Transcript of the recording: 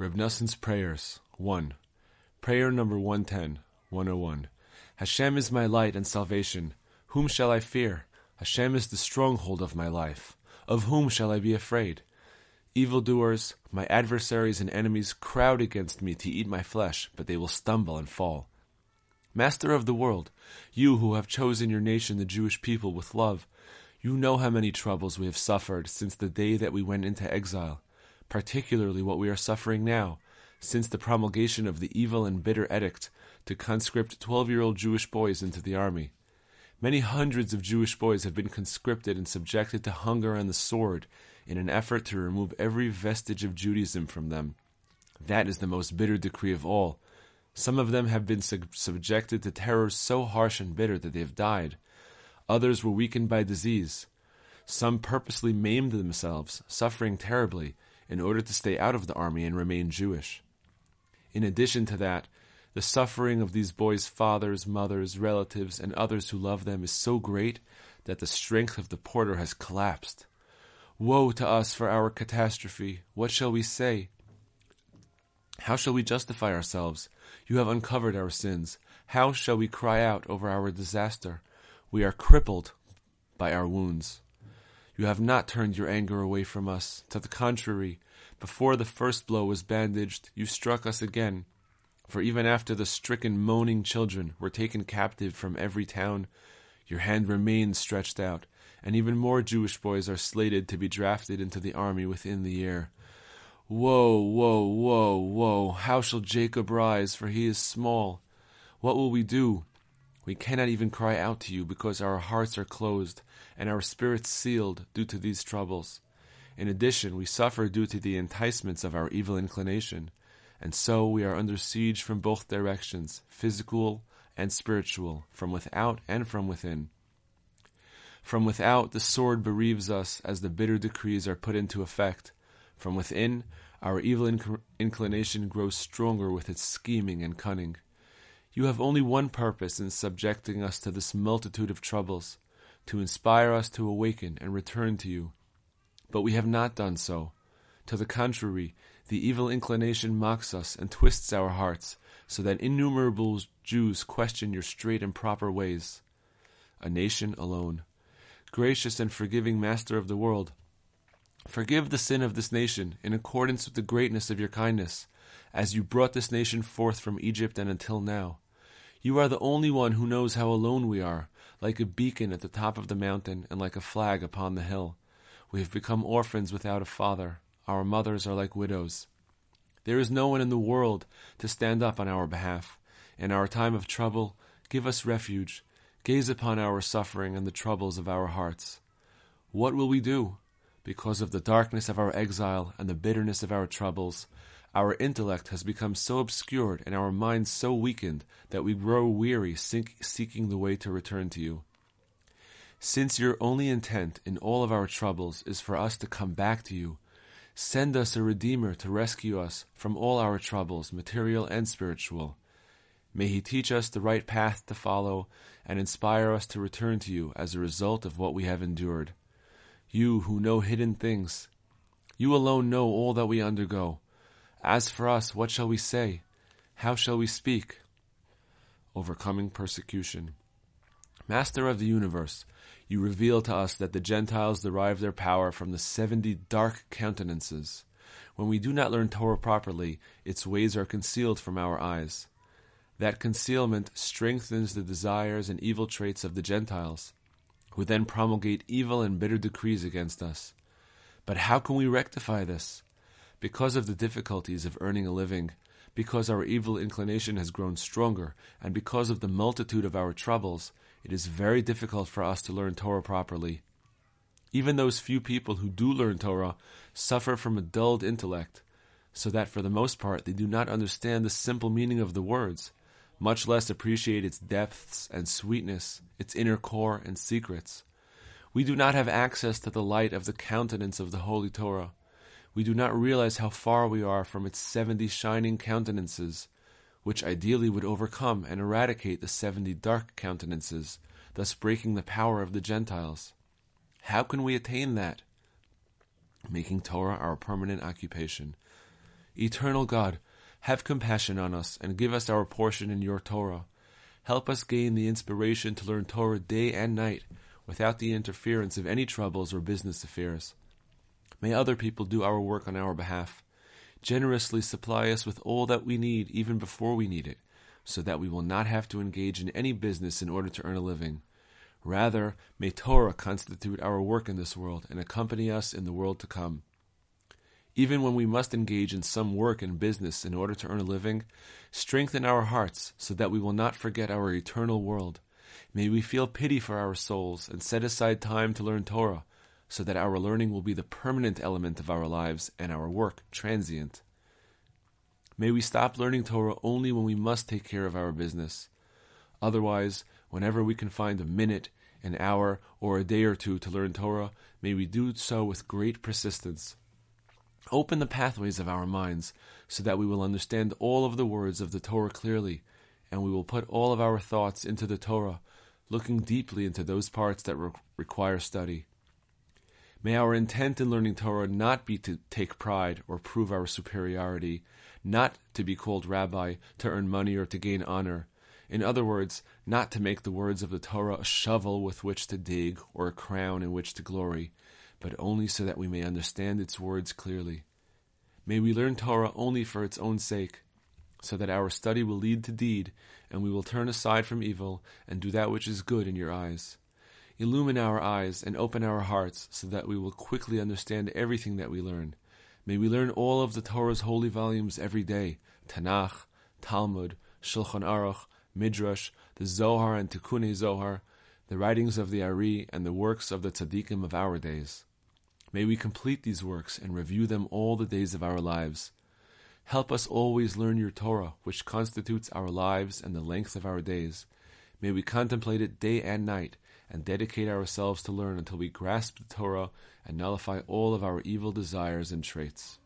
Reb Noson's Prayers 1. Prayer number 110, 101. Hashem is my light and salvation. Whom shall I fear? Hashem is the stronghold of my life. Of whom shall I be afraid? Evildoers, my adversaries and enemies, crowd against me to eat my flesh, but they will stumble and fall. Master of the world, you who have chosen your nation, the Jewish people, with love, you know how many troubles we have suffered since the day that we went into exile particularly what we are suffering now, since the promulgation of the evil and bitter edict to conscript 12 year old Jewish boys into the army. Many hundreds of Jewish boys have been conscripted and subjected to hunger and the sword in an effort to remove every vestige of Judaism from them. That is the most bitter decree of all. Some of them have been sub- subjected to terrors so harsh and bitter that they have died. Others were weakened by disease. Some purposely maimed themselves, suffering terribly, in order to stay out of the army and remain Jewish. In addition to that, the suffering of these boys' fathers, mothers, relatives, and others who love them is so great that the strength of the porter has collapsed. Woe to us for our catastrophe! What shall we say? How shall we justify ourselves? You have uncovered our sins. How shall we cry out over our disaster? We are crippled by our wounds. You have not turned your anger away from us. To the contrary, before the first blow was bandaged, you struck us again. For even after the stricken, moaning children were taken captive from every town, your hand remains stretched out, and even more Jewish boys are slated to be drafted into the army within the year. Woe, woe, woe, woe! How shall Jacob rise, for he is small? What will we do? We cannot even cry out to you because our hearts are closed and our spirits sealed due to these troubles. In addition, we suffer due to the enticements of our evil inclination, and so we are under siege from both directions, physical and spiritual, from without and from within. From without, the sword bereaves us as the bitter decrees are put into effect. From within, our evil inc- inclination grows stronger with its scheming and cunning. You have only one purpose in subjecting us to this multitude of troubles to inspire us to awaken and return to you. But we have not done so. To the contrary, the evil inclination mocks us and twists our hearts, so that innumerable Jews question your straight and proper ways. A nation alone. Gracious and forgiving Master of the world, forgive the sin of this nation in accordance with the greatness of your kindness as you brought this nation forth from Egypt and until now. You are the only one who knows how alone we are, like a beacon at the top of the mountain and like a flag upon the hill. We have become orphans without a father. Our mothers are like widows. There is no one in the world to stand up on our behalf. In our time of trouble, give us refuge. Gaze upon our suffering and the troubles of our hearts. What will we do? Because of the darkness of our exile and the bitterness of our troubles, our intellect has become so obscured and our minds so weakened that we grow weary seeking the way to return to you. Since your only intent in all of our troubles is for us to come back to you, send us a Redeemer to rescue us from all our troubles, material and spiritual. May he teach us the right path to follow and inspire us to return to you as a result of what we have endured. You who know hidden things, you alone know all that we undergo. As for us, what shall we say? How shall we speak? Overcoming persecution. Master of the universe, you reveal to us that the Gentiles derive their power from the seventy dark countenances. When we do not learn Torah properly, its ways are concealed from our eyes. That concealment strengthens the desires and evil traits of the Gentiles, who then promulgate evil and bitter decrees against us. But how can we rectify this? Because of the difficulties of earning a living, because our evil inclination has grown stronger, and because of the multitude of our troubles, it is very difficult for us to learn Torah properly. Even those few people who do learn Torah suffer from a dulled intellect, so that for the most part they do not understand the simple meaning of the words, much less appreciate its depths and sweetness, its inner core and secrets. We do not have access to the light of the countenance of the Holy Torah we do not realize how far we are from its seventy shining countenances, which ideally would overcome and eradicate the seventy dark countenances, thus breaking the power of the Gentiles. How can we attain that? Making Torah our permanent occupation. Eternal God, have compassion on us and give us our portion in your Torah. Help us gain the inspiration to learn Torah day and night without the interference of any troubles or business affairs. May other people do our work on our behalf. Generously supply us with all that we need even before we need it, so that we will not have to engage in any business in order to earn a living. Rather, may Torah constitute our work in this world and accompany us in the world to come. Even when we must engage in some work and business in order to earn a living, strengthen our hearts so that we will not forget our eternal world. May we feel pity for our souls and set aside time to learn Torah, so that our learning will be the permanent element of our lives and our work transient. May we stop learning Torah only when we must take care of our business. Otherwise, whenever we can find a minute, an hour, or a day or two to learn Torah, may we do so with great persistence. Open the pathways of our minds so that we will understand all of the words of the Torah clearly, and we will put all of our thoughts into the Torah, looking deeply into those parts that re- require study. May our intent in learning Torah not be to take pride or prove our superiority, not to be called rabbi, to earn money or to gain honor. In other words, not to make the words of the Torah a shovel with which to dig or a crown in which to glory, but only so that we may understand its words clearly. May we learn Torah only for its own sake, so that our study will lead to deed, and we will turn aside from evil and do that which is good in your eyes. Illumine our eyes and open our hearts so that we will quickly understand everything that we learn. May we learn all of the Torah's holy volumes every day Tanakh, Talmud, Shulchan Aruch, Midrash, the Zohar and Tikkun Zohar, the writings of the Ari, and the works of the tzaddikim of our days. May we complete these works and review them all the days of our lives. Help us always learn your Torah, which constitutes our lives and the length of our days. May we contemplate it day and night and dedicate ourselves to learn until we grasp the Torah and nullify all of our evil desires and traits.